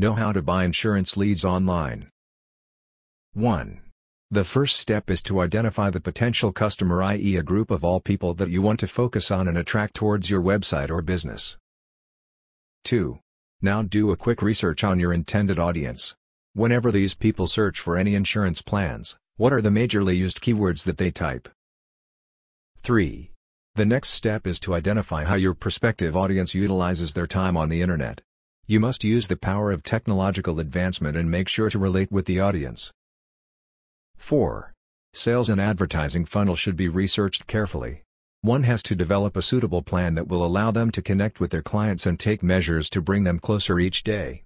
Know how to buy insurance leads online. 1. The first step is to identify the potential customer i.e. a group of all people that you want to focus on and attract towards your website or business. 2. Now do a quick research on your intended audience. Whenever these people search for any insurance plans, what are the majorly used keywords that they type? 3. The next step is to identify how your prospective audience utilizes their time on the internet. You must use the power of technological advancement and make sure to relate with the audience. 4. Sales and advertising funnel should be researched carefully. One has to develop a suitable plan that will allow them to connect with their clients and take measures to bring them closer each day.